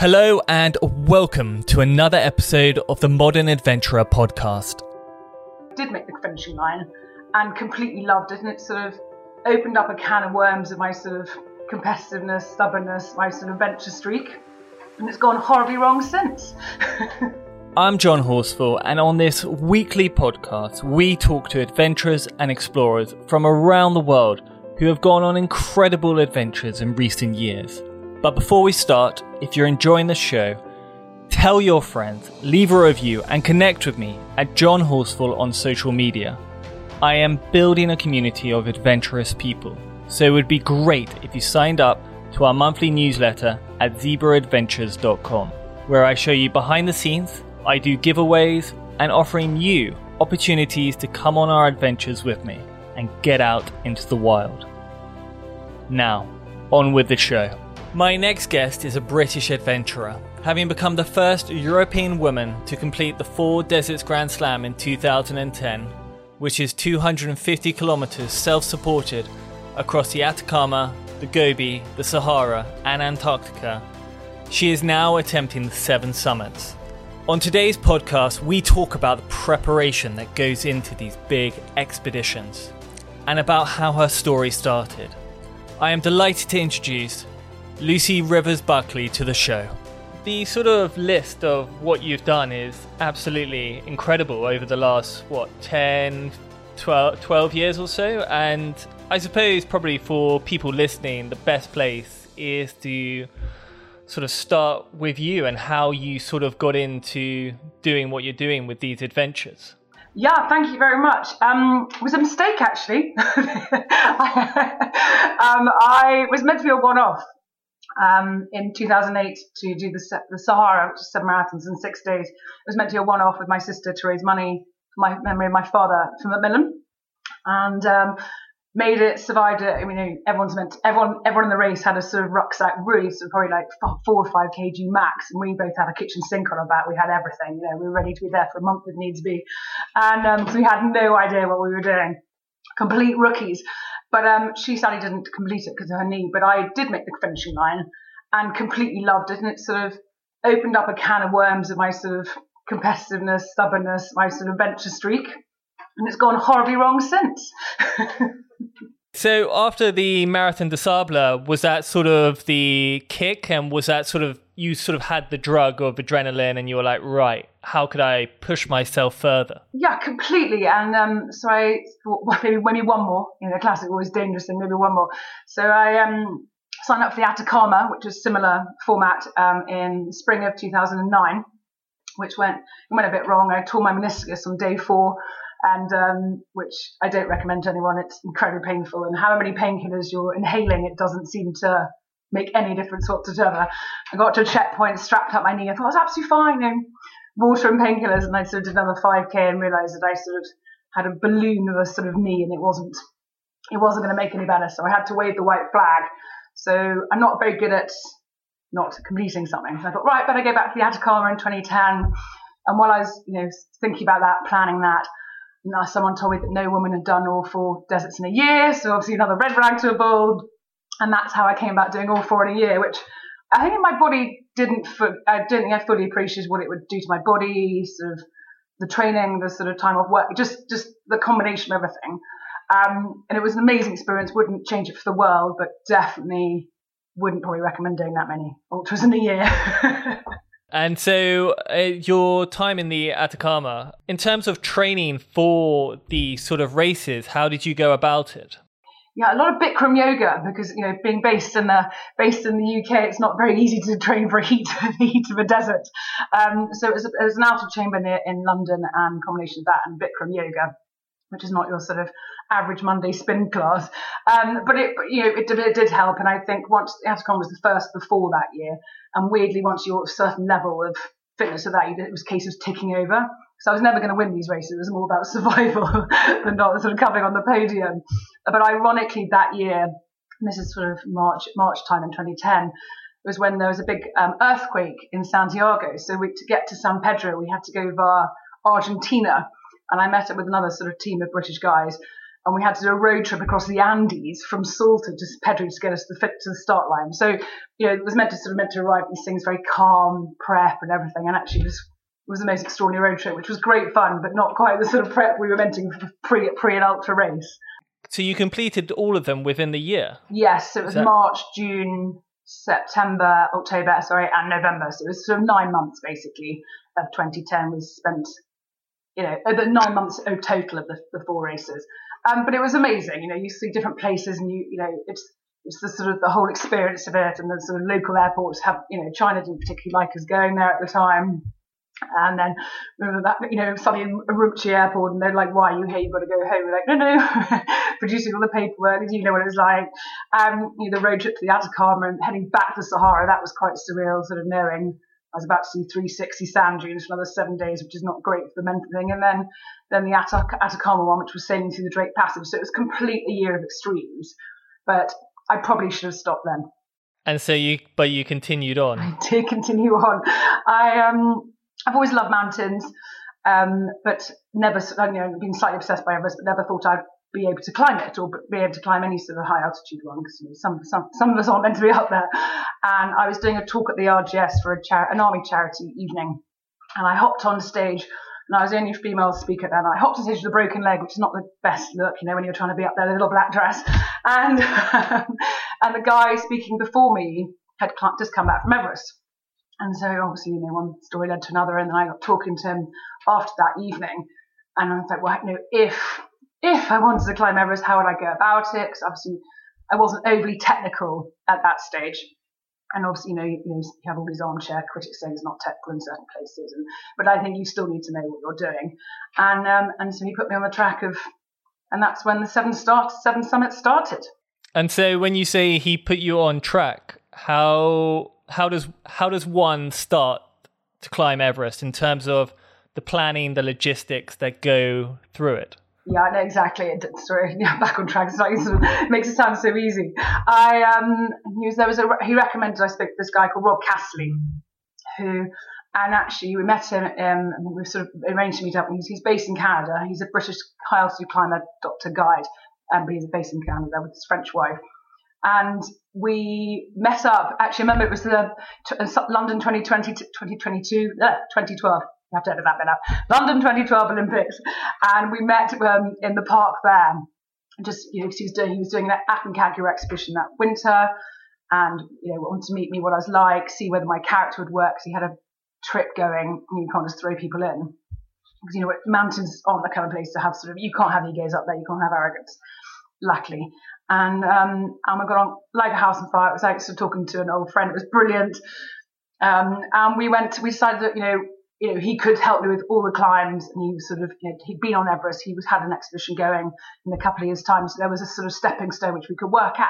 Hello and welcome to another episode of the Modern Adventurer podcast. Did make the finishing line and completely loved it, and it sort of opened up a can of worms of my sort of competitiveness, stubbornness, my sort of venture streak, and it's gone horribly wrong since. I'm John Horsfall, and on this weekly podcast, we talk to adventurers and explorers from around the world who have gone on incredible adventures in recent years. But before we start, if you're enjoying the show, tell your friends, leave a review, and connect with me at John Horsfall on social media. I am building a community of adventurous people, so it would be great if you signed up to our monthly newsletter at zebraadventures.com, where I show you behind the scenes, I do giveaways, and offering you opportunities to come on our adventures with me and get out into the wild. Now, on with the show. My next guest is a British adventurer, having become the first European woman to complete the Four Deserts Grand Slam in 2010, which is 250 kilometers self supported across the Atacama, the Gobi, the Sahara, and Antarctica. She is now attempting the seven summits. On today's podcast, we talk about the preparation that goes into these big expeditions and about how her story started. I am delighted to introduce Lucy Rivers Bulkeley to the show. The sort of list of what you've done is absolutely incredible over the last, what, 10, 12, 12 years or so. And I suppose, probably for people listening, the best place is to sort of start with you and how you sort of got into doing what you're doing with these adventures. Yeah, thank you very much. Um, it was a mistake actually. um, I was meant to be a one-off um, in 2008 to do the, the Sahara, which is seven marathons in six days. It was meant to be a one-off with my sister to raise money for my memory of my father from Macmillan, and um, made it, survived it. I mean, everyone's meant, to, everyone, everyone in the race had a sort of rucksack, really sort of probably like four or five kg max, and we both had a kitchen sink on our back. We had everything, you know, we were ready to be there for a month if needs be, and um, so we had no idea what we were doing, complete rookies. But um, she sadly didn't complete it because of her knee. But I did make the finishing line and completely loved it. And it sort of opened up a can of worms of my sort of competitiveness, stubbornness, my sort of venture streak. And it's gone horribly wrong since. so after the Marathon des Sables, was that sort of the kick? And was that sort of, you sort of had the drug of adrenaline and you were like, right, how could I push myself further? Yeah, completely. And um, so I thought, well, maybe, maybe one more. You know, classic always dangerous and maybe one more. So I um, signed up for the Atacama, which was similar format um, in spring of 2009, which went went a bit wrong. I tore my meniscus on day four. And um, which I don't recommend to anyone. It's incredibly painful, and however many painkillers you're inhaling, it doesn't seem to make any difference whatsoever. I got to a checkpoint, strapped up my knee. I thought I was absolutely fine, and water and painkillers, and I sort of did another 5k and realised that I sort of had a balloon of a sort of knee, and it wasn't it wasn't going to make any better. So I had to wave the white flag. So I'm not very good at not completing something. So I thought, right, better go back to the Atacama in 2010. And while I was, you know, thinking about that, planning that, now someone told me that no woman had done all four deserts in a year. So obviously another red flag to a bull. And that's how I came about doing all four in a year, which I think my body didn't. I don't think I fully appreciated what it would do to my body, sort of the training, the sort of time off work, just just the combination of everything. Um, and it was an amazing experience. Wouldn't change it for the world, but definitely wouldn't probably recommend doing that many ultras in a year. and so, uh, your time in the Atacama, in terms of training for the sort of races, how did you go about it? yeah, a lot of Bikram yoga because you know being based in the based in the UK, it's not very easy to train for heat the heat of a desert. Um, so it was, it was an outer chamber near, in London and combination of that and Bikram yoga, which is not your sort of average Monday spin class. Um, but it you know it, it, did help, and I think once Atacama was the first before that year, and weirdly once you're a certain level of fitness of that, it was a case of ticking over. So I was never going to win these races. It was more about survival than not sort of coming on the podium. But ironically, that year, this is sort of March March time in 2010, was when there was a big um, earthquake in Santiago. So we, to get to San Pedro, we had to go via Argentina. And I met up with another sort of team of British guys. And we had to do a road trip across the Andes from Salta to Pedro to get us to the, to the start line. So, you know, it was meant to sort of meant to arrive these things very calm, prep and everything. And actually, it was was the most extraordinary road trip, which was great fun, but not quite the sort of prep we were meant to pre pre and ultra race. So you completed all of them within the year? Yes, it was that... March, June, September, October, sorry, and November. So it was sort of nine months basically of 2010 was spent, you know, uh, the nine months total of the, the four races. Um, but it was amazing. You know, you see different places and you, you know, it's, it's the sort of the whole experience of it and the sort of local airports have, you know, China didn't particularly like us going there at the time. And then remember that, you know, suddenly in Urumqi airport and they're like, why are you here? You've got to go home. We're like, no, no, producing all the paperwork. You know what it was like. Um, you know, the road trip to the Atacama and heading back to Sahara, that was quite surreal, sort of knowing I was about to see 360 sand dunes for another seven days, which is not great for the mental thing. And then, then the Atac- Atacama one, which was sailing through the Drake Passage. So it was complete a year of extremes. But I probably should have stopped then. And so you, but you continued on. I did continue on. I um, I've always loved mountains, um, but never, you know, been slightly obsessed by Everest, but never thought I'd be able to climb it or be able to climb any sort of high altitude one because you know, some, some, some of us aren't meant to be up there. And I was doing a talk at the RGS for a char- an army charity evening, and I hopped on stage. And I was the only female speaker then. I hopped on stage with a broken leg, which is not the best look, you know, when you're trying to be up there in a little black dress. And and the guy speaking before me had just come back from Everest. And so obviously, you know, one story led to another, and then I got talking to him after that evening, and I was like, well, you know, if if I wanted to climb Everest, how would I go about it? Because obviously, I wasn't overly technical at that stage. And obviously, you know, you, you have all these armchair critics saying it's not technical in certain places, and but I think you still need to know what you're doing. And um, and so he put me on the track of, and that's when the seven start seven summits started. And so, when you say he put you on track, how how does how does one start to climb Everest in terms of the planning, the logistics that go through it? Yeah, no, exactly. Sorry, yeah, back on track. It makes it sound so easy. I um, he was there was a he recommended I spoke to this guy called Rob Casserley, who and actually we met him um, we sort of arranged to meet up. He's, he's based in Canada. He's a British high altitude climber, doctor guide, um, he's based in Canada with his French wife and we met up. Actually, I remember it was the uh, London 2020 2022, uh, 2012. You have to edit that bit out. London 2012 Olympics, and we met um, in the park there. Just you know, he was doing he was doing an Aconcagua exhibition that winter, and you know wanted to meet me what I was like, see whether my character would work. Because he had a trip going, you can't just throw people in. Because you know mountains aren't the kind of place to have sort of you can't have egos up there, you can't have arrogance luckily. And um, and we got on like a house on fire. It was like sort of talking to an old friend. It was brilliant. Um, and we went. We decided that you know you know, he could help me with all the climbs and he was sort of, you know, he'd been on Everest. He was had an expedition going in a couple of years time. So there was a sort of stepping stone which we could work out.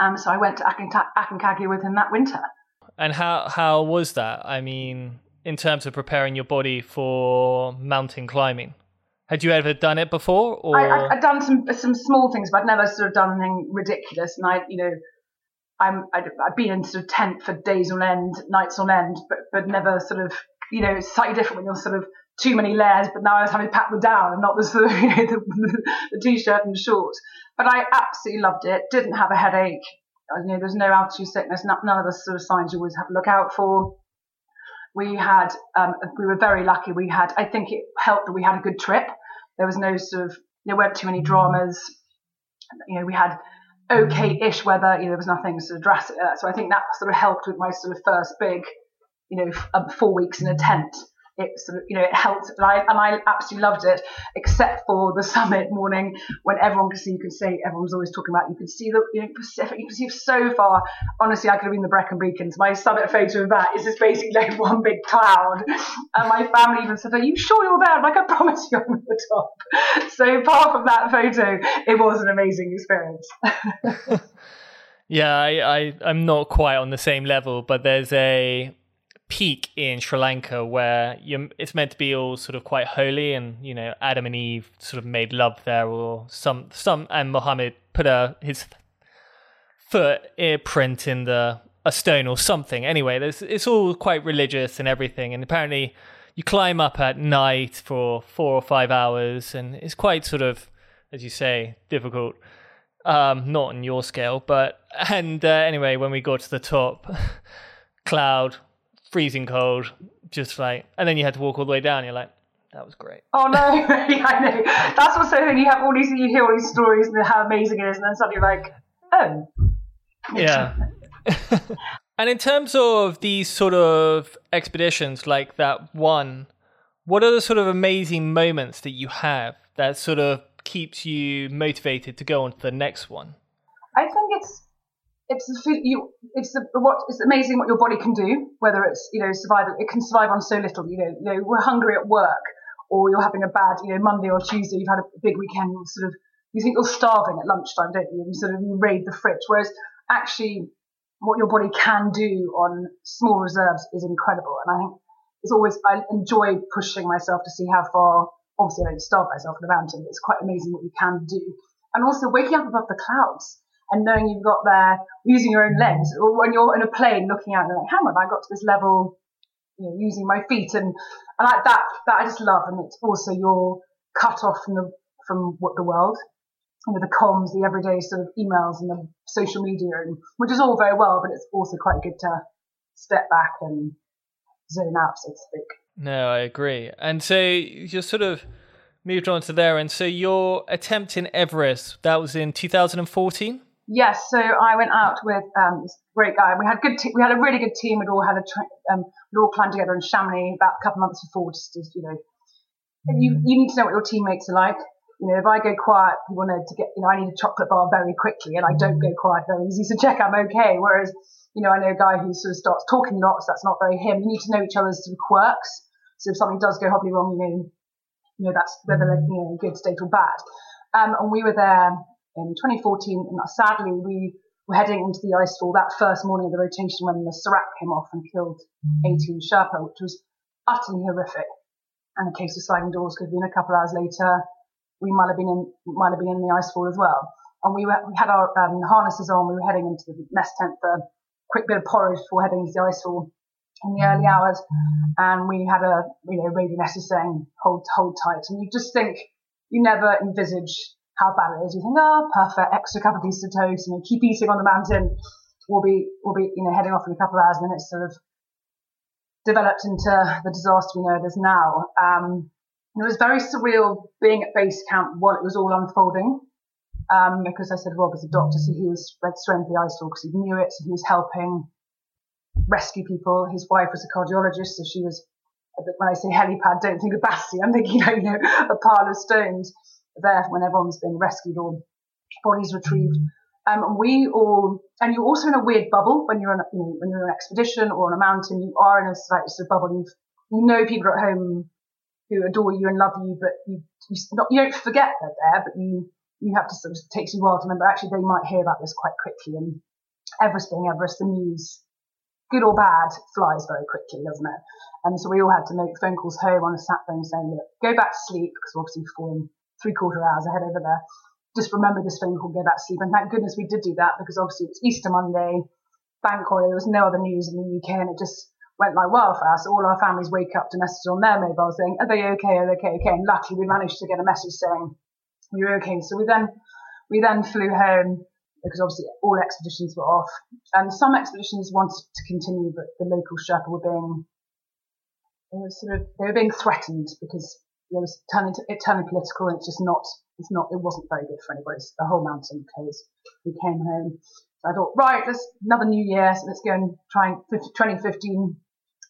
Um, so I went to Aconcagua with him that winter. And how, how was that? I mean, in terms of preparing your body for mountain climbing? Had you ever done it before? Or I, had done some some small things, but I'd never sort of done anything ridiculous. And I, you know, I'm i have been in sort of tent for days on end, nights on end, but but never sort of, you know, it's slightly different when you're sort of too many layers. But now I was having to pack them down and not the sort of you know, the, the t-shirt and shorts. But I absolutely loved it. Didn't have a headache. You know, there's no altitude sickness. None of the sort of signs you always have to look out for we had um, we were very lucky. We had I think it helped that we had a good trip. There was no sort of there weren't too many dramas. You know, we had okay-ish weather. You know, there was nothing sort of drastic. Uh, so I think that sort of helped with my sort of first big, you know, f- um, four weeks in a tent it sort of, you know, it helped, and I, and I absolutely loved it, except for the summit morning when everyone could see, you could see, everyone was always talking about, you could see the you know, Pacific, you could see so far. Honestly, I could have been the Brecon Beacons. My summit photo of that is just basically like one big cloud. And my family even said, are you sure you're there? I'm like, I promise you I'm at the top. So apart from that photo, it was an amazing experience. yeah, I, I, I'm not quite on the same level, but there's a peak in Sri Lanka where it's meant to be all sort of quite holy, and you know Adam and Eve sort of made love there, or some some and Muhammad put a his foot print in the a stone or something. Anyway, it's all quite religious and everything, and apparently you climb up at night for four or five hours, and it's quite sort of, as you say, difficult. Um, not on your scale, but and uh, anyway, when we got to the top, cloud freezing cold, just like, and then you had to walk all the way down. You're like, that was great. Oh no, I know. That's what's so then you have all these, you hear all these stories and how amazing it is, and then suddenly you're like, oh. Yeah. and in terms of these sort of expeditions like that one, what are the sort of amazing moments that you have that sort of keeps you motivated to go on to the next one? I think it's it's the you it's the, what it's amazing what your body can do whether it's you know survival it can survive on so little you know you know we're hungry at work or you're having a bad you know Monday or Tuesday you've had a big weekend you sort of you think you're starving at lunchtime don't you you sort of you raid the fridge whereas actually what your body can do on small reserves is incredible and I think it's always I enjoy pushing myself to see how far obviously I don't starve myself in the mountain but it's quite amazing what you can do and also waking up above the clouds and knowing you've got there using your own legs, or when you're in a plane looking out and like, hang on, I got to this level, you know, using my feet and, and like that, that I just love. And it's also you're cut off from the, from what the world, you know, the comms, the everyday sort of emails and the social media, and which is all very well, but it's also quite good to step back and zone out, so to speak. No, I agree. And so you're sort of moved on to there. And so your attempt in Everest, that was in 2014? Yes, so I went out with um, this great guy. We had good. Te- we had a really good team. We'd all had a tra- um, we'd all planned together in Chamonix about a couple of months before. Just, just you know, you you need to know what your teammates are like. You know, if I go quiet, people know to get. You know, I need a chocolate bar very quickly, and I don't go quiet very easy. So check I'm okay. Whereas, you know, I know a guy who sort of starts talking lots. That's not very him. You need to know each other's sort of quirks. So if something does go horribly wrong, you know, you know that's whether like, you know good state or bad. Um, and we were there in 2014, and sadly we were heading into the icefall that first morning of the rotation when the Serac came off and killed 18 Sherpa, which was utterly horrific. And the case of sliding doors could have been a couple of hours later. We might have been in, might have been in the icefall as well. And we, were, we had our um, harnesses on. We were heading into the mess tent for a quick bit of porridge before heading into the icefall in the early hours. And we had a, you know, radio message saying, hold, hold tight. And you just think, you never envisage how bad it is. You think, oh, perfect, extra couple of of toast, you know, keep eating on the mountain. We'll be, we'll be, you know, heading off in a couple of hours, and then it's sort of developed into the disaster we know it is now. Um, it was very surreal being at base camp while it was all unfolding. Um, because I said Rob was a doctor, so he was read straight into the ice because he knew it, so he was helping rescue people. His wife was a cardiologist, so she was, when I say helipad, don't think of Basti, I'm thinking, you know, a pile of stones there when everyone's been rescued or bodies retrieved. Um, we all, and you're also in a weird bubble when you're on, you know, when you're on an expedition or on a mountain. You are in a slight sort of bubble. you you know people at home who adore you and love you, but you you, not, you don't forget they're there, but you you have to sort of takes you a while to remember. Actually, they might hear about this quite quickly, and Everest being Everest, the news, good or bad, flies very quickly, doesn't it? And so we all had to make phone calls home on a sat phone saying, look, go back to sleep because obviously we've fallen three quarter hours ahead over there. Just remember this phone call, go back to sleep. And thank goodness we did do that because obviously it's Easter Monday, bank holiday, there was no other news in the UK and it just went like wildfire. So all our families wake up to messages on their mobile saying, are they okay? Are they okay? Okay. And luckily we managed to get a message saying, you're okay. So we then, we then flew home because obviously all expeditions were off and some expeditions wanted to continue, but the local Sherpa were being, they were sort of, they were being threatened because there was turning it turned political, and it's just not it's not it wasn't very good for anybody. It's The whole mountain because We came home. So I thought, right, let's another new year, so let's go and try 2015.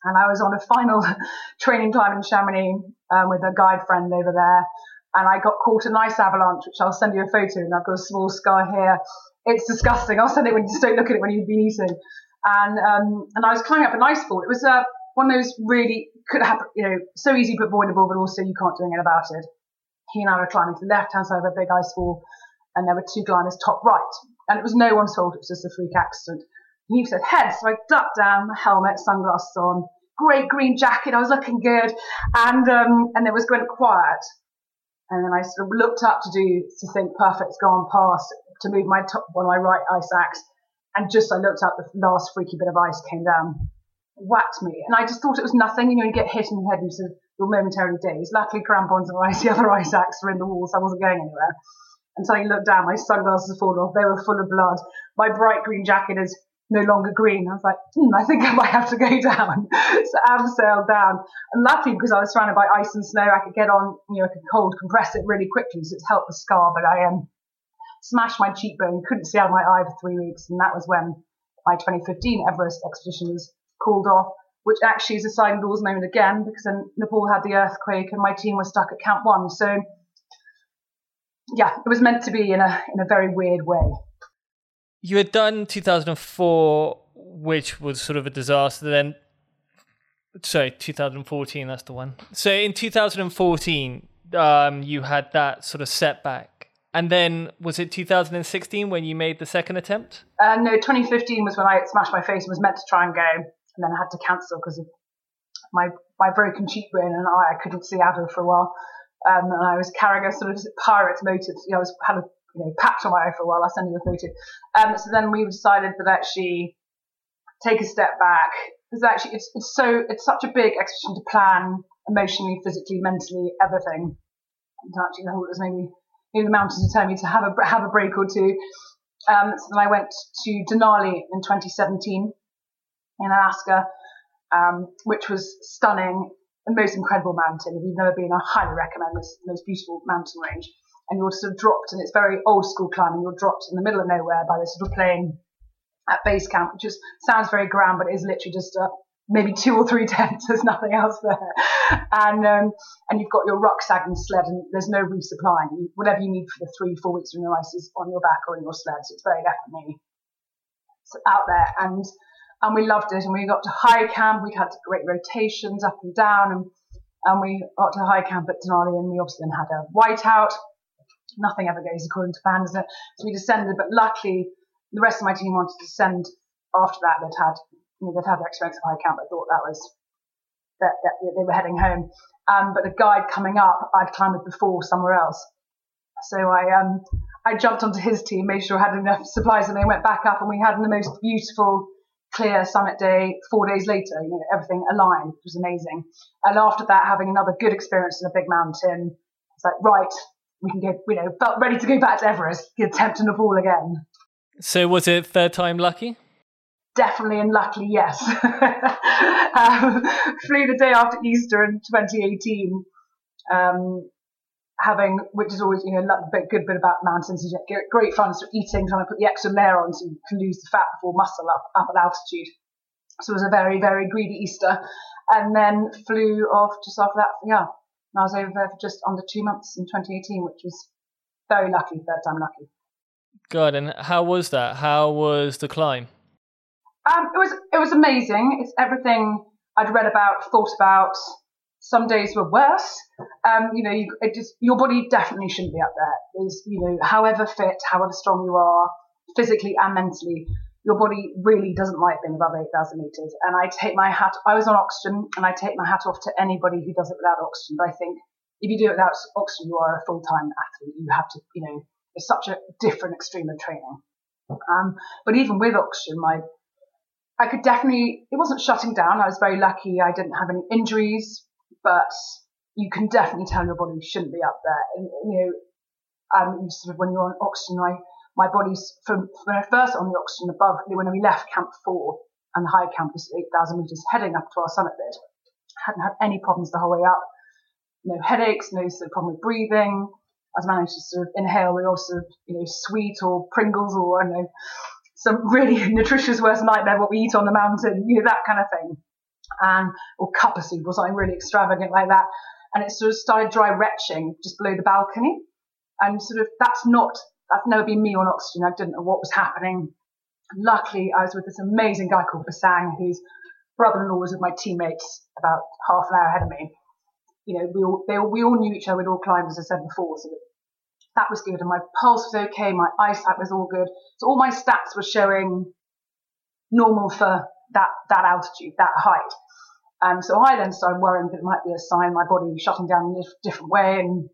And I was on a final training climb in Chamonix um, with a guide friend over there. And I got caught in an ice avalanche, which I'll send you a photo, and I've got a small scar here. It's disgusting. I'll send it when you just don't look at it when you've been eating. And um, and I was climbing up an ice fall. It was uh, one of those really could happen, you know, so easy but avoidable, but also you can't do anything about it. He and I were climbing to the left hand side of a big ice wall, and there were two climbers top right. And it was no one's fault, it was just a freak accident. He said head, so I ducked down, helmet, sunglasses on, great green jacket, I was looking good, and um, and it was going quiet. And then I sort of looked up to do to think perfect's gone past to move my top one of my right ice axe, and just I looked up, the last freaky bit of ice came down, whacked me, and I just thought it was nothing. You know, you get hit in the head and sort of you're momentarily dazed. Luckily, crampons and ice, the other ice axe were in the wall, so I wasn't going anywhere. And suddenly looked down, my sunglasses had fallen off, they were full of blood. My bright green jacket is no longer green. I was like, hmm, I think I might have to go down. so I sailed down. And luckily, because I was surrounded by ice and snow, I could get on, you know, I could cold compress it really quickly, so it's helped the scar. But I um, smashed my cheekbone, couldn't see out of my eye for three weeks. And that was when my 2015 Everest expedition was called off which actually is a sliding doors moment again because then Nepal had the earthquake and my team was stuck at Camp One. So yeah, it was meant to be in a in a very weird way. You had done 2004, which was sort of a disaster. Then, sorry, 2014. That's the one. So in 2014, um, you had that sort of setback. And then was it 2016 when you made the second attempt? Uh, no, 2015 was when I smashed my face and was meant to try and go and then I had to cancel because of my my broken cheekbone and eye I couldn't see of for a while. Um, and I was carrying a sort of pirate motive. You know, I was had a you know patch on my eye for a while. I sent you a photo. Um, so then we decided that actually take a step back because actually it's it's so it's such a big expedition to plan emotionally, physically, mentally, everything. And actually, the whole was maybe maybe the mountains would tell me to have a have a break or two. Um, so then I went to Denali in 2017 in Alaska, um, which was stunning, the most incredible mountain. If you've never been, I highly recommend this most beautiful mountain range. And you're sort of dropped, and it's very old school climbing. You're dropped in the middle of nowhere by this little plane at base camp, which just sounds very grand, but it is literally just a maybe two or three tents. There's nothing else there, and um, and you've got your rucksack and sled, and there's no resupply. Whatever you need for the three, four weeks when you're ice is on your back or in your sled. So it's very definitely out there, and and we loved it. And we got to high camp. We had great rotations up and down, and and we got to high camp at Denali, and we obviously then had a whiteout. Nothing ever goes according to plan, so we descended. But luckily, the rest of my team wanted to descend after that. They'd had you know, they'd had their experience of high camp. I thought that was that, that they were heading home. Um, but the guide coming up, I'd climbed before somewhere else. So I um I jumped onto his team, made sure I had enough supplies, and they went back up, and we had the most beautiful clear summit day four days later, you know, everything aligned, which was amazing. And after that, having another good experience in a big mountain, it's like, right, we can go, you know, felt ready to go back to Everest, attempt to Nepal again. So was it third time lucky? Definitely and luckily, yes. um, flew the day after Easter in 2018. Um, having, which is always, you know, a bit, good bit about mountains, you get great fun sort of eating, trying to put the extra layer on so you can lose the fat before muscle up, up at altitude. So it was a very, very greedy Easter. And then flew off just after that, yeah. And I was over there for just under two months in 2018, which was very lucky, third time lucky. God, and how was that? How was the climb? Um, it was it was amazing. It's everything I'd read about, thought about, some days were worse. Um, you know, you, just, your body definitely shouldn't be up there. Is you know, however fit, however strong you are, physically and mentally, your body really doesn't like being above 8,000 meters. And I take my hat. I was on oxygen, and I take my hat off to anybody who does it without oxygen. But I think if you do it without oxygen, you are a full-time athlete. You have to, you know, it's such a different extreme of training. Um, but even with oxygen, my I could definitely, it wasn't shutting down. I was very lucky. I didn't have any injuries but you can definitely tell your body shouldn't be up there. And, you know, um, sort of when you're on oxygen, I, my body's from when I first on the oxygen above, when we left Camp Four and the high camp was 8,000 meters heading up to our summit bit, hadn't had any problems the whole way up. no headaches, no sort of problem with breathing. I managed to sort of inhale the odd sort of, you know, sweet or Pringles or, I don't know, some really nutritious worst nightmare what we eat on the mountain, you know, that kind of thing. And, or cuppa soup or something really extravagant like that. And it sort of started dry retching just below the balcony. And sort of, that's not, that's never been me on oxygen. I didn't know what was happening. Luckily, I was with this amazing guy called Pasang, whose brother-in-law was with my teammates about half an hour ahead of me. You know, we all, they, we all knew each other, we'd all climbed, as I said before, so that was good. And my pulse was okay, my eyesight was all good. So all my stats were showing normal for that, that altitude, that height. And so I then started worrying that it might be a sign my body shutting down in a different way and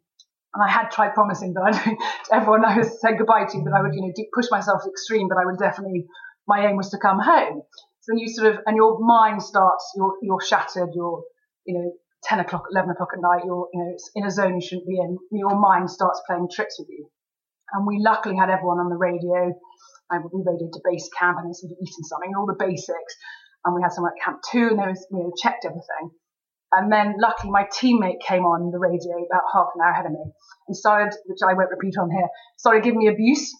and I had tried promising that to everyone I was saying goodbye to that I would, you know, push myself to extreme, but I would definitely, my aim was to come home. So then you sort of, and your mind starts, you're, you're shattered, you're, you know, 10 o'clock, 11 o'clock at night, you're, you know, in a zone you shouldn't be in. Your mind starts playing tricks with you. And we luckily had everyone on the radio. We radioed to base camp and they sort of eating something, all the basics. And we had someone at camp two and they was, you know, checked everything. And then luckily my teammate came on the radio about half an hour ahead of me and started, which I won't repeat on here, started giving me abuse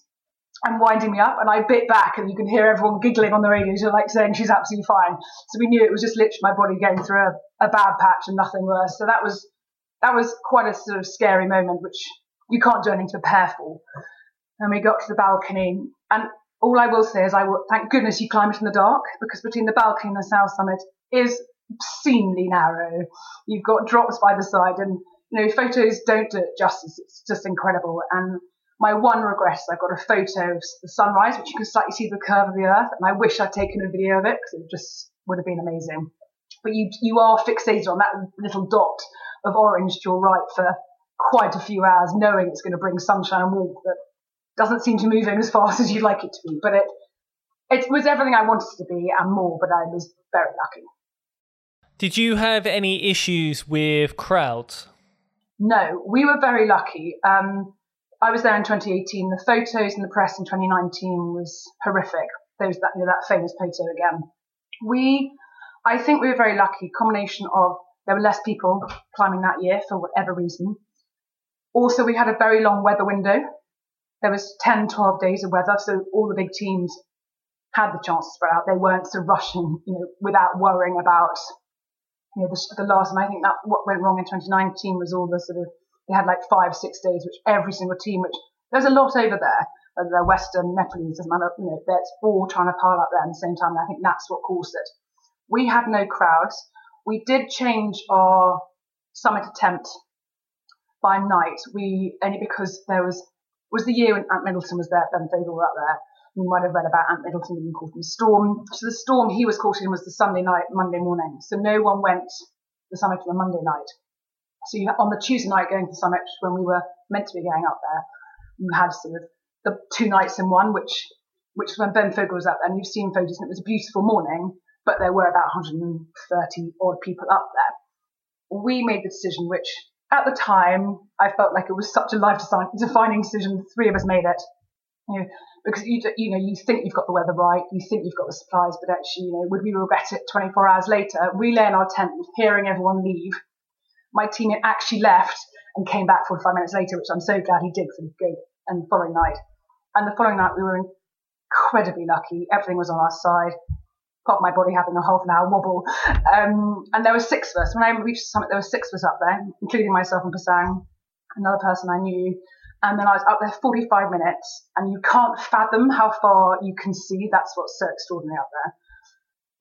and winding me up. And I bit back and you can hear everyone giggling on the radio, so like saying she's absolutely fine. So we knew it was just literally my body going through a, a bad patch and nothing worse. So that was, that was quite a sort of scary moment, which you can't do anything to prepare for. And we got to the balcony and all I will say is I will, thank goodness you climbed in the dark because between the balcony and the south summit is obscenely narrow. You've got drops by the side, and you know photos don't do it justice. It's just incredible. And my one regret is I've got a photo of the sunrise, which you can slightly see the curve of the earth, and I wish I'd taken a video of it because it just would have been amazing. But you you are fixated on that little dot of orange to your right for quite a few hours, knowing it's going to bring sunshine and warmth doesn't seem to move in as fast as you'd like it to be. But it it was everything I wanted it to be and more. But I was very lucky. Did you have any issues with crowds? No, we were very lucky. Um, I was there in 2018. The photos in the press in 2019 was horrific. Those that you know, that famous photo again. We, I think we were very lucky. Combination of there were less people climbing that year for whatever reason. Also, we had a very long weather window. There was 10, 12 days of weather, so all the big teams had the chance to spread out. They weren't of rushing, you know, without worrying about you know, the, the last, and I think that what went wrong in 2019 was all the sort of, they had like five, six days, which every single team, which there's a lot over there, whether they're Western, Nepalese, doesn't matter, you know, that's all trying to pile up there at the same time. And I think that's what caused it. We had no crowds. We did change our summit attempt by night. We, only because there was, was the year when Ant Middleton was there, Ben Fogle were up there. You might have read about Ant Middleton being caught in a storm. So the storm he was caught in was the Sunday night, Monday morning. So no one went the summit on the Monday night. So you, on the Tuesday night going to the summit, when we were meant to be going up there, you had sort of the two nights in one, which which was when Ben Fogle was up there, and you've seen photos, and it was a beautiful morning, but there were about 130 odd people up there. We made the decision, which at the time I felt like it was such a life defining decision. The three of us made it. You know, because you, you know you think you've got the weather right, you think you've got the supplies, but actually, you know, would we regret it 24 hours later? We lay in our tent, hearing everyone leave. My teammate actually left and came back 45 minutes later, which I'm so glad he did for the good. And the following night, and the following night we were incredibly lucky. Everything was on our side. Got my body having a half an hour wobble. Um, and there were six of us. When I reached the summit, there were six of us up there, including myself and Pasang, another person I knew. And then I was up there 45 minutes and you can't fathom how far you can see. That's what's so extraordinary up there.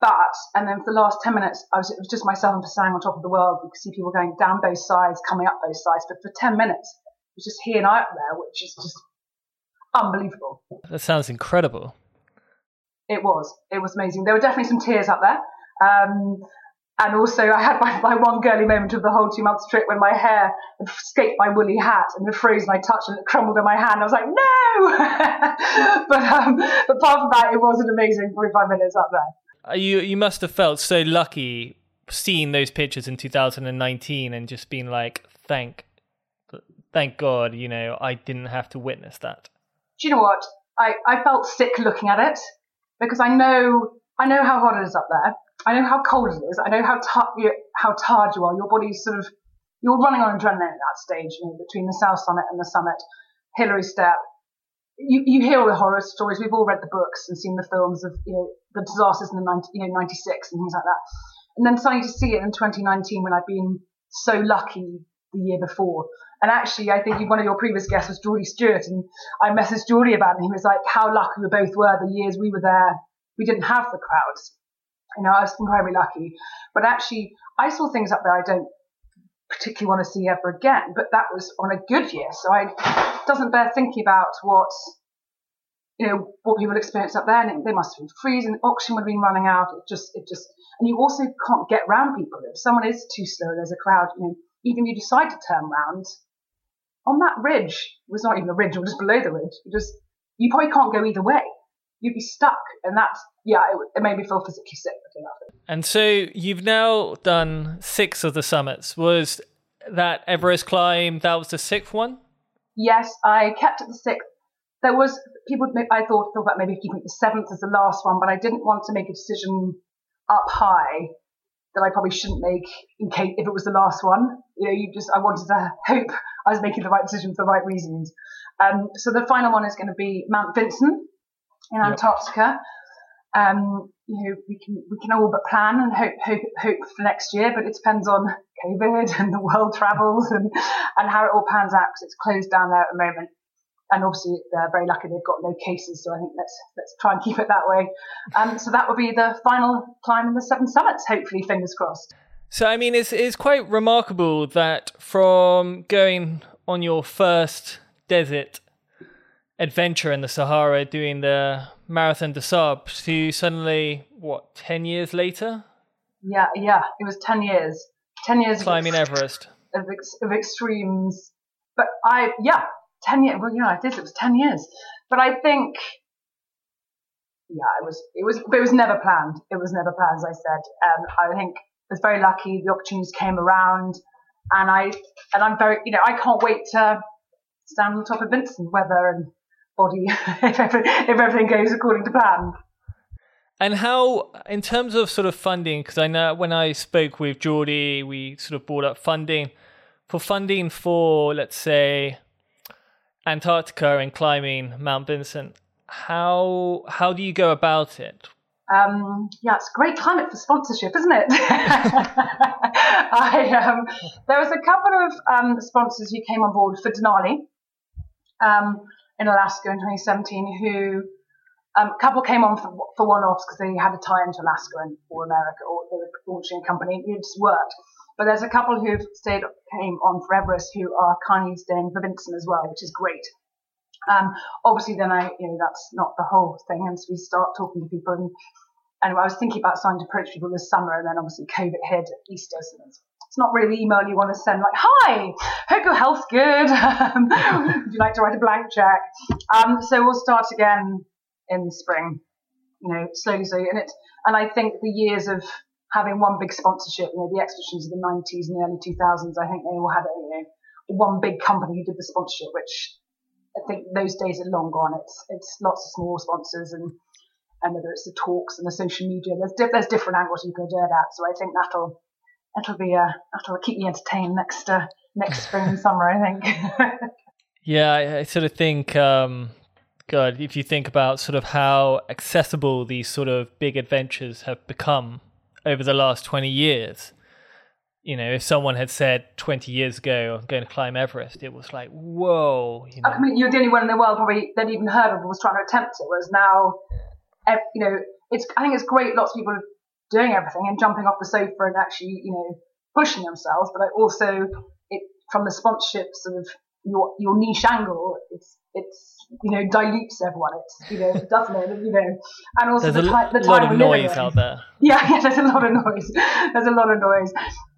But, and then for the last 10 minutes, I was, it was just myself and Pasang on top of the world. You could see people going down both sides, coming up both sides. But for 10 minutes, it was just he and I up there, which is just unbelievable. That sounds incredible. It was. It was amazing. There were definitely some tears up there. Um, and also, I had my, my one girly moment of the whole two months trip when my hair escaped my woolly hat and the frozen. I touched and it crumbled in my hand. I was like, no! but, um, but apart from that, it was an amazing 45 minutes up there. Uh, you, you must have felt so lucky seeing those pictures in 2019 and just being like, thank, thank God, you know, I didn't have to witness that. Do you know what? I, I felt sick looking at it because I know I know how hot it is up there. I know how cold it is. I know how, t- how tired you are. Your body's sort of you're running on adrenaline at that stage, you know, between the South Summit and the summit, Hillary Step. You, you hear all the horror stories. We've all read the books and seen the films of, you know, the disasters in the 90, you know, 96 and things like that. And then suddenly to see it in 2019 when I've been so lucky the year before. And actually, I think one of your previous guests was Geordie Stewart, and I messaged Geordie about. And he was like, how lucky we both were the years we were there. We didn't have the crowds. You know, I was incredibly lucky. But actually, I saw things up there I don't particularly want to see ever again. But that was on a good year, so I doesn't bear thinking about what you know what people experience up there. And they must have been freezing. Oxygen would have been running out. It just, it just, and you also can't get around people. If someone is too slow, there's a crowd. You know, even if you decide to turn round, on that ridge, it was not even a ridge, or just below the ridge. You just, you probably can't go either way. You'd be stuck, and that's yeah, it, it made me feel physically sick looking at it. And so you've now done six of the summits. Was that Everest climb? That was the sixth one. Yes, I kept it the sixth. There was people. I thought thought about maybe keeping the seventh as the last one, but I didn't want to make a decision up high that I probably shouldn't make in case if it was the last one. You know, you just I wanted to hope I was making the right decision for the right reasons. Um, so the final one is going to be Mount Vinson in Antarctica. Yep. Um, you know, we can we can all but plan and hope hope hope for next year, but it depends on COVID and the world travels and and how it all pans out because it's closed down there at the moment and obviously they're very lucky they've got no cases. So I think let's let's try and keep it that way. Um, so that will be the final climb in the seven summits. Hopefully, fingers crossed. So I mean, it's it's quite remarkable that from going on your first desert adventure in the Sahara, doing the Marathon des Sables, to suddenly what ten years later? Yeah, yeah, it was ten years. Ten years climbing of, Everest of, ex- of extremes. But I, yeah, 10 years. Well, yeah, it is. It was 10 years. But I think, yeah, it was, it was, it was never planned. It was never planned, as I said. Um, I think I was very lucky. The opportunities came around and I, and I'm very, you know, I can't wait to stand on top of Vinson weather and body, if, if everything goes according to plan. And how, in terms of sort of funding, because I know when I spoke with Geordie, we sort of brought up funding for funding for, let's say, Antarctica and climbing Mount Vinson, how how do you go about it? Um, yeah, it's a great climate for sponsorship, isn't it? I, um, there was a couple of um, sponsors who came on board for Denali um, in Alaska in 2017 who um, a couple came on for, for one-offs because they had a tie into Alaska and, or America or they were launching a company. It just worked. But there's a couple who've stayed came on for Everest who are kindly staying for Vinson as well, which is great. Um, obviously, then I, you know, that's not the whole thing, and so we start talking to people. And, and I was thinking about starting to approach people this summer, and then obviously COVID hit at Easter, so it's, not really email you want to send like, "Hi, hope your health's good. Would you like to write a blank check?" Um, so we'll start again in the spring, you know, slowly, slowly, and it. And I think the years of having one big sponsorship. You know, the expeditions of the 90s and the early 2000s, I think they all had a, you know, one big company who did the sponsorship, which I think those days are long gone. It's it's lots of small sponsors and and whether it's the talks and the social media, there's di- there's different angles you can do that. So I think that'll that'll be uh that'll keep me entertained next uh, next spring and summer. I think. yeah, I, I, sort of think. Um, God, if you think about sort of how accessible these sort of big adventures have become over the last 20 years. You know, if someone had said 20 years ago, I'm going to climb Everest, it was like, whoa. You know. I mean, you're the only one in the world probably that even heard of it was trying to attempt it, whereas now, eh, you know, it's, I think it's great lots of people are doing everything and jumping off the sofa and actually, you know, pushing themselves, but I also, it, from the sponsorship sort of your, your niche angle, it's, it's you know dilutes everyone. It's you know doesn't it? You know, and also there's the, a the time lot of noise out there. Yeah, yeah, there's a lot of noise. There's a lot of noise,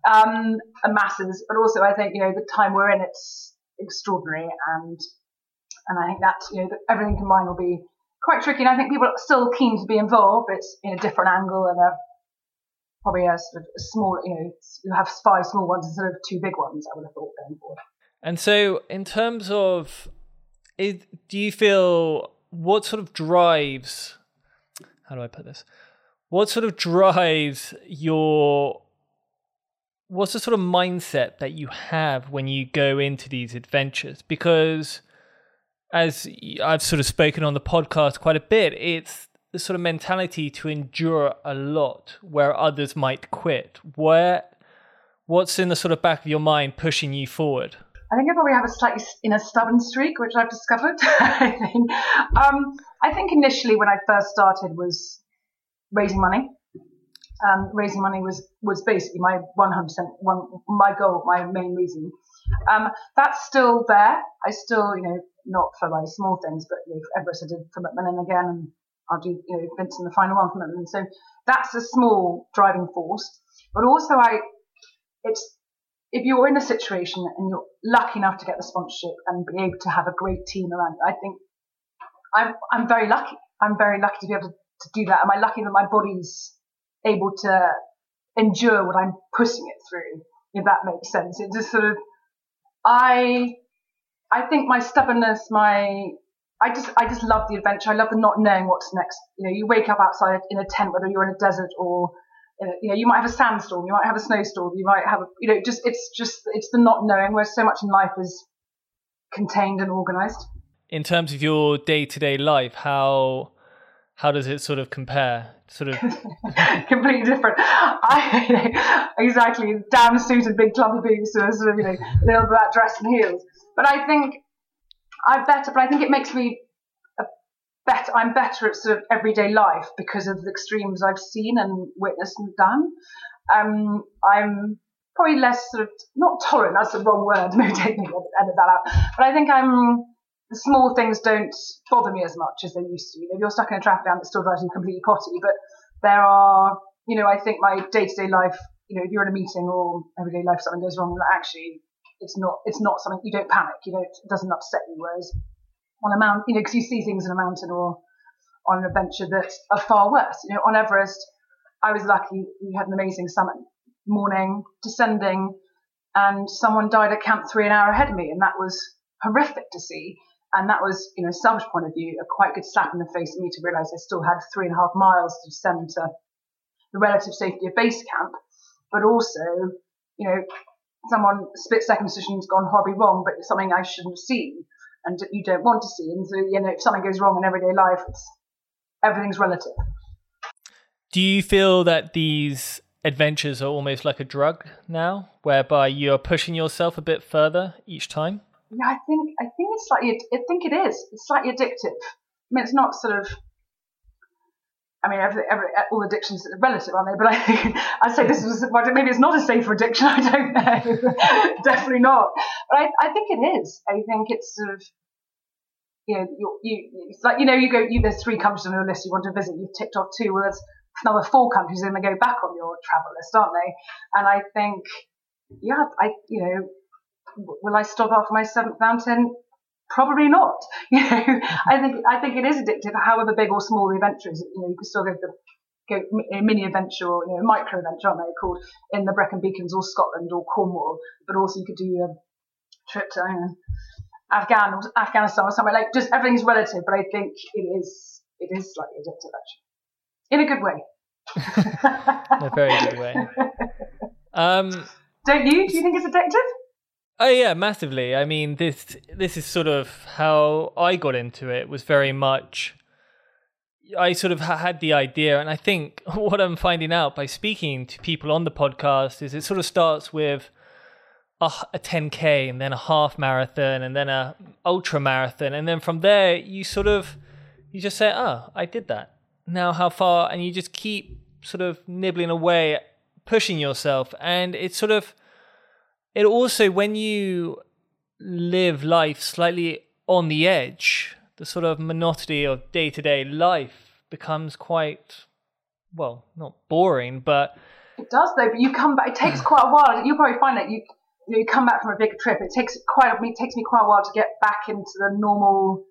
um, and masses. But also, I think you know the time we're in, it's extraordinary, and and I think that you know that everything combined will be quite tricky. And I think people are still keen to be involved, but it's in a different angle and a probably a sort of small, you know, you have five small ones instead of two big ones. I would have thought going forward. And so, in terms of it, do you feel what sort of drives how do I put this? What sort of drives your what's the sort of mindset that you have when you go into these adventures? Because as I've sort of spoken on the podcast quite a bit, it's the sort of mentality to endure a lot where others might quit. Where what's in the sort of back of your mind pushing you forward? I think I probably have a slightly in a stubborn streak, which I've discovered. I think. Um, I think initially when I first started was raising money. Um, raising money was was basically my 100% one my goal, my main reason. Um, that's still there. I still, you know, not for like small things, but you know, Everest I did for Macmillan again, and I'll do, you know, Vinson the final one for Macmillan. So that's a small driving force. But also, I, it's if you're in a situation and you're lucky enough to get the sponsorship and be able to have a great team around you, I think I'm I'm very lucky. I'm very lucky to be able to, to do that. Am I lucky that my body's able to endure what I'm pushing it through? If that makes sense, it just sort of I I think my stubbornness, my I just I just love the adventure. I love the not knowing what's next. You know, you wake up outside in a tent, whether you're in a desert or Uh, you know, you might have a sandstorm, you might have a snowstorm, you might have a, you know, just it's just it's the not knowing where so much in life is contained and organized. In terms of your day to day life, how how does it sort of compare? Sort of completely different. I you know, exactly down suited, big clubby boots, or sort of you know little bit dress and heels. But I think I'm better. But I think it makes me better. I'm better at sort of everyday life because of the extremes I've seen and witnessed and done. Um, I'm probably less sort of not tolerant. That's the wrong word. Maybe take edit that out. But I think I'm the small things don't bother me as much as they used to. You know, if you're stuck in a traffic jam, it's still driving completely potty. But there are, you know, I think my day to day life. You know, if you're in a meeting or everyday life, something goes wrong, actually it's not it's not something you don't panic. You don't it doesn't upset you. Whereas on a mountain, you know, because you see things on a mountain or on an adventure that are far worse. You know, on Everest, I was lucky. We had an amazing summit morning, descending, and someone died at camp three an hour ahead of me, and that was horrific to see. And that was, you know, a selfish point of view, a quite good slap in the face for me to realise I still had three and a half miles to descend to the relative safety of base camp, but also, you know, someone split second decision's gone horribly wrong, but it's something I shouldn't have seen and you don't want to see. And so, you know, if something goes wrong in everyday life, it's, everything's relative. Do you feel that these adventures are almost like a drug now, whereby you're pushing yourself a bit further each time? Yeah, I think I think it's slightly. I think it is. It's slightly addictive. I mean, it's not sort of. I mean, every, every, all addictions are relative, aren't they? But I think I'd say this was maybe it's not a safer addiction. I don't know. Definitely not. But I, I think it is. I think it's sort of you know, you, you, it's like, you know, you go, you, there's three countries on your list you want to visit, you've ticked off two, well, there's another four countries going to go back on your travel list, aren't they? And I think, yeah, I, you know, will I stop after my seventh mountain? Probably not. You know, I think, I think it is addictive, however big or small the adventure is. You know, you can still go the, go a mini adventure or, you know, micro adventure, aren't they, called in the Brecon Beacons or Scotland or Cornwall, but also you could do a trip to, you know, Afghan, Afghanistan or somewhere. Like just everything's relative, but I think it is it is slightly addictive actually, in a good way. in a very good way. Um, Don't you? Do you think it's addictive? Oh yeah, massively. I mean, this this is sort of how I got into it. Was very much. I sort of had the idea, and I think what I'm finding out by speaking to people on the podcast is it sort of starts with a, a 10k and then a half marathon and then a ultra marathon and then from there you sort of you just say oh i did that now how far and you just keep sort of nibbling away pushing yourself and it's sort of it also when you live life slightly on the edge the sort of monotony of day-to-day life becomes quite well not boring but it does though but you come back it takes quite a while You'll probably find that you you, know, you come back from a big trip, it takes quite it takes me quite a while to get back into the normal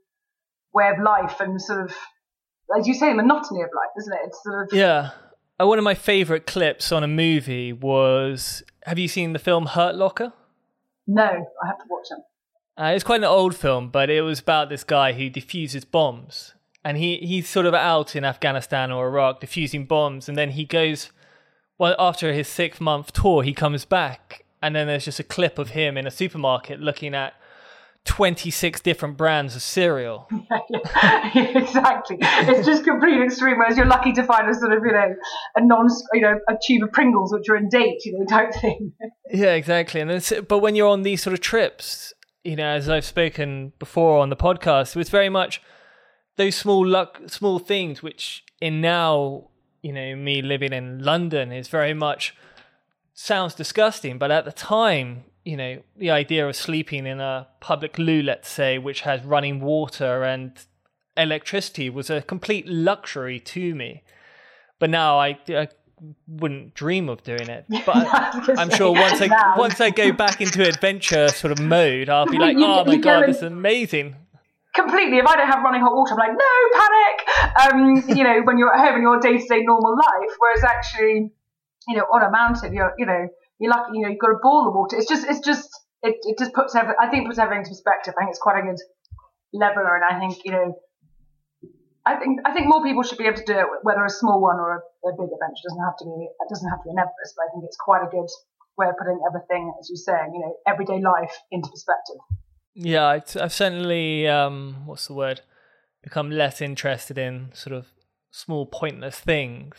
way of life and sort of, as you say, monotony of life, isn't it? It's sort of yeah. Uh, one of my favorite clips on a movie was. Have you seen the film Hurt Locker? No, I have to watch it. Uh, it's quite an old film, but it was about this guy who defuses bombs, and he he's sort of out in Afghanistan or Iraq defusing bombs, and then he goes well, after his six month tour, he comes back, and then there's just a clip of him in a supermarket looking at 26 different brands of cereal. yeah, exactly. It's just complete extreme. Whereas you're lucky to find a sort of, you know, a non, you know, a tube of Pringles which are in date, you know, type thing. yeah, exactly. And it's, but when you're on these sort of trips, you know, as I've spoken before on the podcast, it's very much those small luck, small things which in now, you know, me living in London is very much sounds disgusting, but at the time you know, the idea of sleeping in a public loo, let's say, which has running water and electricity was a complete luxury to me. But now I, I wouldn't dream of doing it. But I'm sure once I once I go back into adventure sort of mode, I'll be like, oh my god, this is amazing. Completely. If I don't have running hot water, I'm like, no panic. Um, you know, when you're at home in your day to day normal life, whereas actually, you know, on a mountain, you're, you know, you're lucky, you know, you've got to boil the water. It's just, it's just, it, it just puts every, I think puts everything into perspective. I think it's quite a good leveler, and I think, you know, I think I think more people should be able to do it, whether a small one or a, a big adventure. It doesn't have to be it doesn't have to be an Everest, but I think it's quite a good way of putting everything, as you're saying, you know, everyday life into perspective. Yeah, I've certainly um, what's the word become less interested in sort of small pointless things.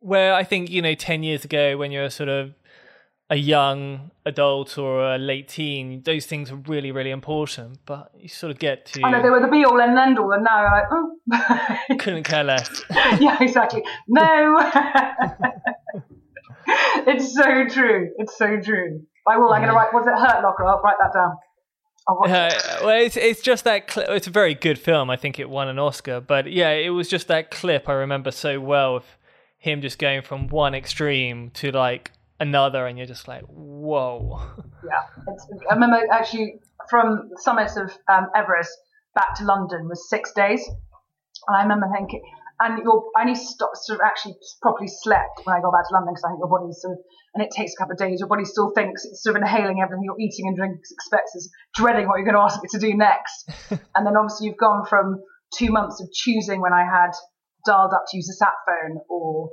Where I think you know, ten years ago, when you're sort of a young adult or a late teen, those things are really, really important. But you sort of get to. I know they were the be all and end all, and now like, oh. couldn't care less. yeah, exactly. No. it's so true. It's so true. I will. I'm going to write. Was it Hurt Locker? I'll write that down. Uh, well, it's it's just that cl- it's a very good film. I think it won an Oscar, but yeah, it was just that clip I remember so well of him just going from one extreme to like another, and you're just like, whoa. Yeah, I remember actually from the summit of um, Everest back to London was six days, and I remember thinking, and your I only stopped, sort of actually properly slept when I got back to London because I think your body's sort of, and it takes a couple of days. Your body still thinks it's sort of inhaling everything you're eating and drinking, expects is dreading what you're going to ask it to do next. and then obviously you've gone from two months of choosing when I had dialed up to use a sat phone or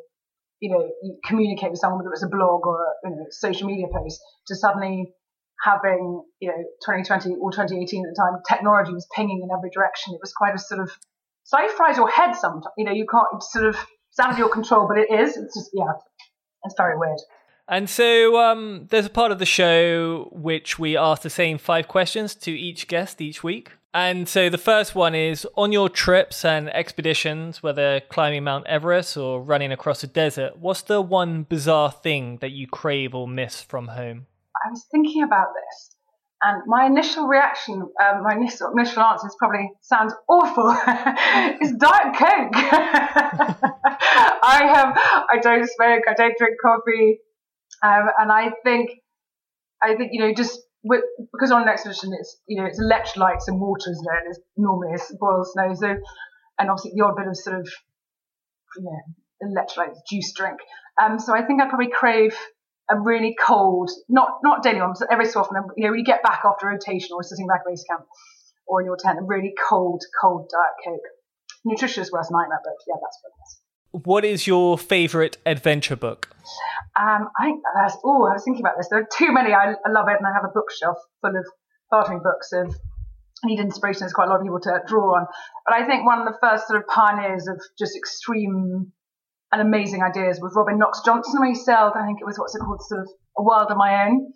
you know, communicate with someone, whether it's a blog or a you know, social media post, to suddenly having, you know, 2020 or 2018 at the time, technology was pinging in every direction. It was quite a sort of, slightly fries your head sometimes. You know, you can't it's sort of, it's out of your control, but it is. It's just, yeah, it's very weird. And so um, there's a part of the show which we ask the same five questions to each guest each week. And so the first one is on your trips and expeditions, whether climbing Mount Everest or running across a desert, what's the one bizarre thing that you crave or miss from home? I was thinking about this, and my initial reaction, um, my initial, initial answer is probably sounds awful. it's Diet Coke. I have, I don't smoke, I don't drink coffee, um, and I think, I think you know just because on an expedition it's you know it's electrolytes and water is known as normally as boiled snow. So and obviously the odd bit of sort of you know electrolytes juice drink. Um, so I think I'd probably crave a really cold, not not daily one, every so often. You know when you get back after rotation or sitting back at base camp or in your tent, a really cold, cold diet coke. Nutritious worst nightmare, but yeah, that's what it is. What is your favorite adventure book? Um, I think that's, oh, I was thinking about this. There are too many. I, I love it, and I have a bookshelf full of bartering books of need inspiration. There's quite a lot of people to draw on. But I think one of the first sort of pioneers of just extreme and amazing ideas was Robin Knox-Johnston, he sailed, I think it was what's it called, sort of a world of my own.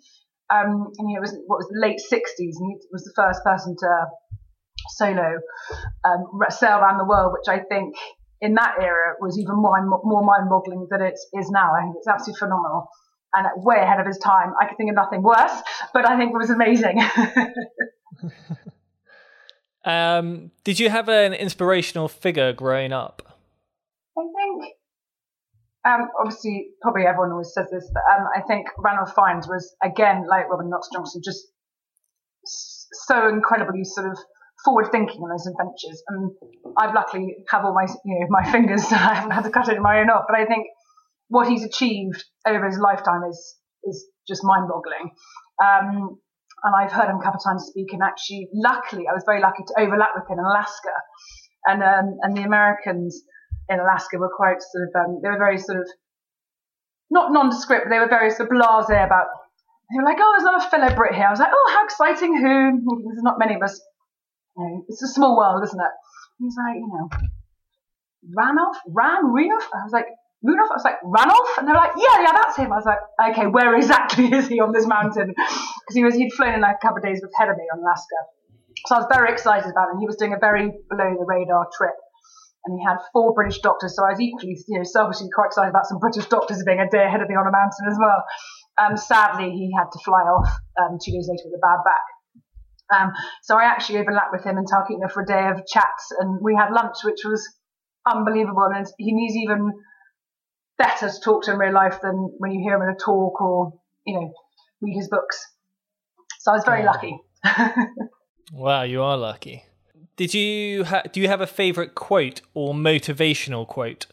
Um, and he was what was the late 60s, and he was the first person to solo um, sail around the world, which I think in that era was even more, more mind-boggling than it is now. I think it's absolutely phenomenal and way ahead of his time. I could think of nothing worse, but I think it was amazing. um, did you have an inspirational figure growing up? I think, um, obviously, probably everyone always says this, but um, I think Ranulph Fiennes was, again, like Robin Knox-Johnston, just so incredibly sort of forward thinking on those adventures. And I've luckily have all my you know my fingers, I haven't had to cut any of my own off. But I think what he's achieved over his lifetime is is just mind boggling. Um, and I've heard him a couple of times speak, and actually, luckily, I was very lucky to overlap with him in Alaska, and um, and the Americans in Alaska were quite sort of um, they were very sort of not nondescript, but they were very sort of blasé about. They were like, "Oh, there's another fellow Brit here." I was like, "Oh, how exciting! Who? There's not many of us. You know, it's a small world, isn't it?" He's like, you know, Ranulph, Ran, Ranulph. I was like, Ranulph. I was like, Ranulph, and they're like, yeah, yeah, that's him. I was like, okay, where exactly is he on this mountain? Because he was he'd flown in like a couple of days with Me on Alaska, so I was very excited about him. He was doing a very below the radar trip and he had four British doctors. So I was equally, you know, selfishly quite excited about some British doctors being a day ahead of me on a mountain as well. Um, sadly, he had to fly off um, two days later with a bad back. Um, so I actually overlapped with him in Talkeetna for a day of chats, and we had lunch, which was unbelievable. And he's even better to talk to in real life than when you hear him in a talk or you know read his books. So I was very lucky. wow, you are lucky. Did you ha- do you have a favorite quote or motivational quote?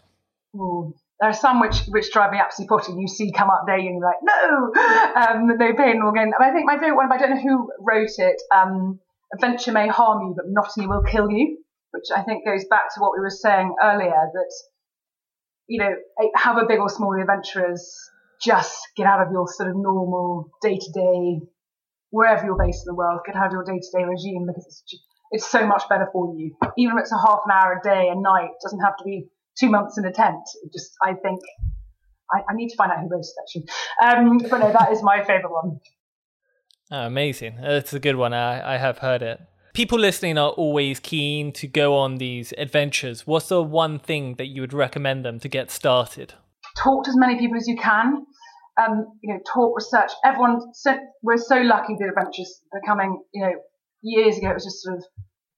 Ooh, there are some which which drive me absolutely potty. You see come up there, and you're like, no, um, no pain, no gain. I think my favorite one, I don't know who wrote it. Um, Adventure may harm you, but monotony will kill you. Which I think goes back to what we were saying earlier that you know, however big or small the adventure is, just get out of your sort of normal day to day, wherever you're based in the world, get out of your day to day regime because it's it's so much better for you. Even if it's a half an hour a day, a night, it doesn't have to be two months in a tent. It just, I think, I, I, need to find out who wrote it actually. Um, but no, that is my favourite one. Oh, amazing. That's a good one. I, I have heard it. People listening are always keen to go on these adventures. What's the one thing that you would recommend them to get started? Talk to as many people as you can. Um, you know, talk, research. Everyone, so, we're so lucky that adventures are coming. You know, years ago it was just sort of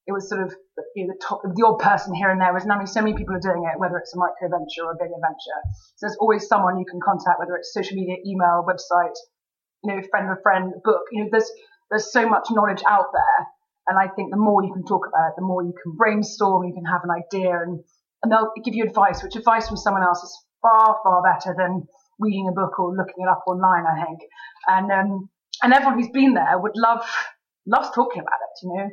it was sort of you know, the top the odd person here and there. Whereas now so many people are doing it, whether it's a micro venture or a big adventure. So there's always someone you can contact, whether it's social media, email, website, you know, friend of a friend, book. You know, there's there's so much knowledge out there, and I think the more you can talk about it, the more you can brainstorm, you can have an idea, and and they'll give you advice, which advice from someone else is far far better than reading a book or looking it up online. I think, and um, and everyone who's been there would love loves talking about it, you know.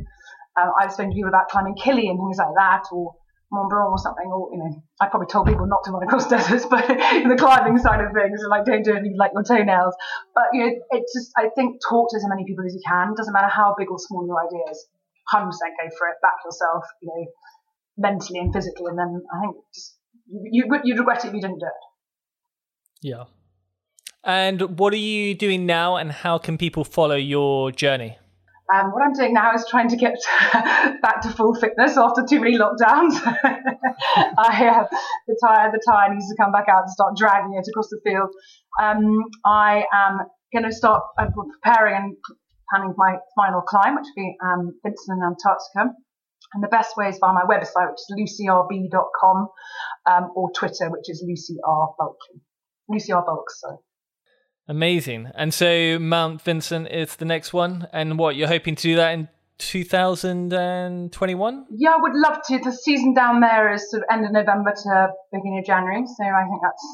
I've spoken to people about climbing Kili and things like that, or Mont Blanc or something, or, you know, I probably told people not to run across deserts, but in the climbing side of things, like don't do anything like your toenails. But, you know, it's just, I think talk to as many people as you can. Doesn't matter how big or small your idea is. 100% go for it, back yourself, you know, mentally and physically. And then I think just, you, you, you'd regret it if you didn't do it. Yeah. And what are you doing now, and how can people follow your journey? Um, what I'm doing now is trying to get back to full fitness after too many lockdowns. I, uh, the tire, the tire needs to come back out and start dragging it across the field. Um, I am going to start uh, preparing and planning my final climb, which will be um, Vinson and Antarctica. And the best way is via my website, which is lucyrb.com, um, or Twitter, which is Lucy R. Bulkeley. Lucy R. Sorry. Amazing. And so Mount Vinson is the next one. And what, you're hoping to do that in 2021? Yeah, I would love to. The season down there is sort of end of November to beginning of January. So I think that's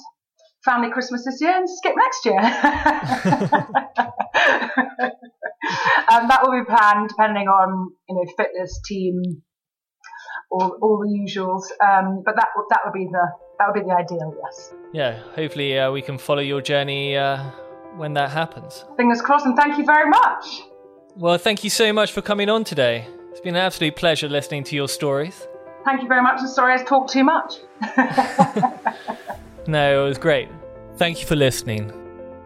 family Christmas this year and skip next year. um, that will be planned depending on, you know, fitness, team, all, all the usuals. Um, but that, that would be the, that would be the ideal, yes. Yeah, hopefully uh, we can follow your journey uh, when that happens. Fingers crossed, and thank you very much. Well, thank you so much for coming on today. It's been an absolute pleasure listening to your stories. Thank you very much. I'm sorry I talked too much. no, it was great. Thank you for listening.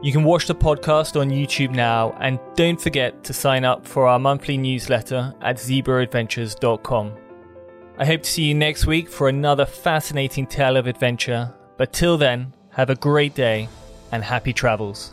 You can watch the podcast on YouTube now, and don't forget to sign up for our monthly newsletter at zebraadventures.com. I hope to see you next week for another fascinating tale of adventure. But till then, have a great day and happy travels.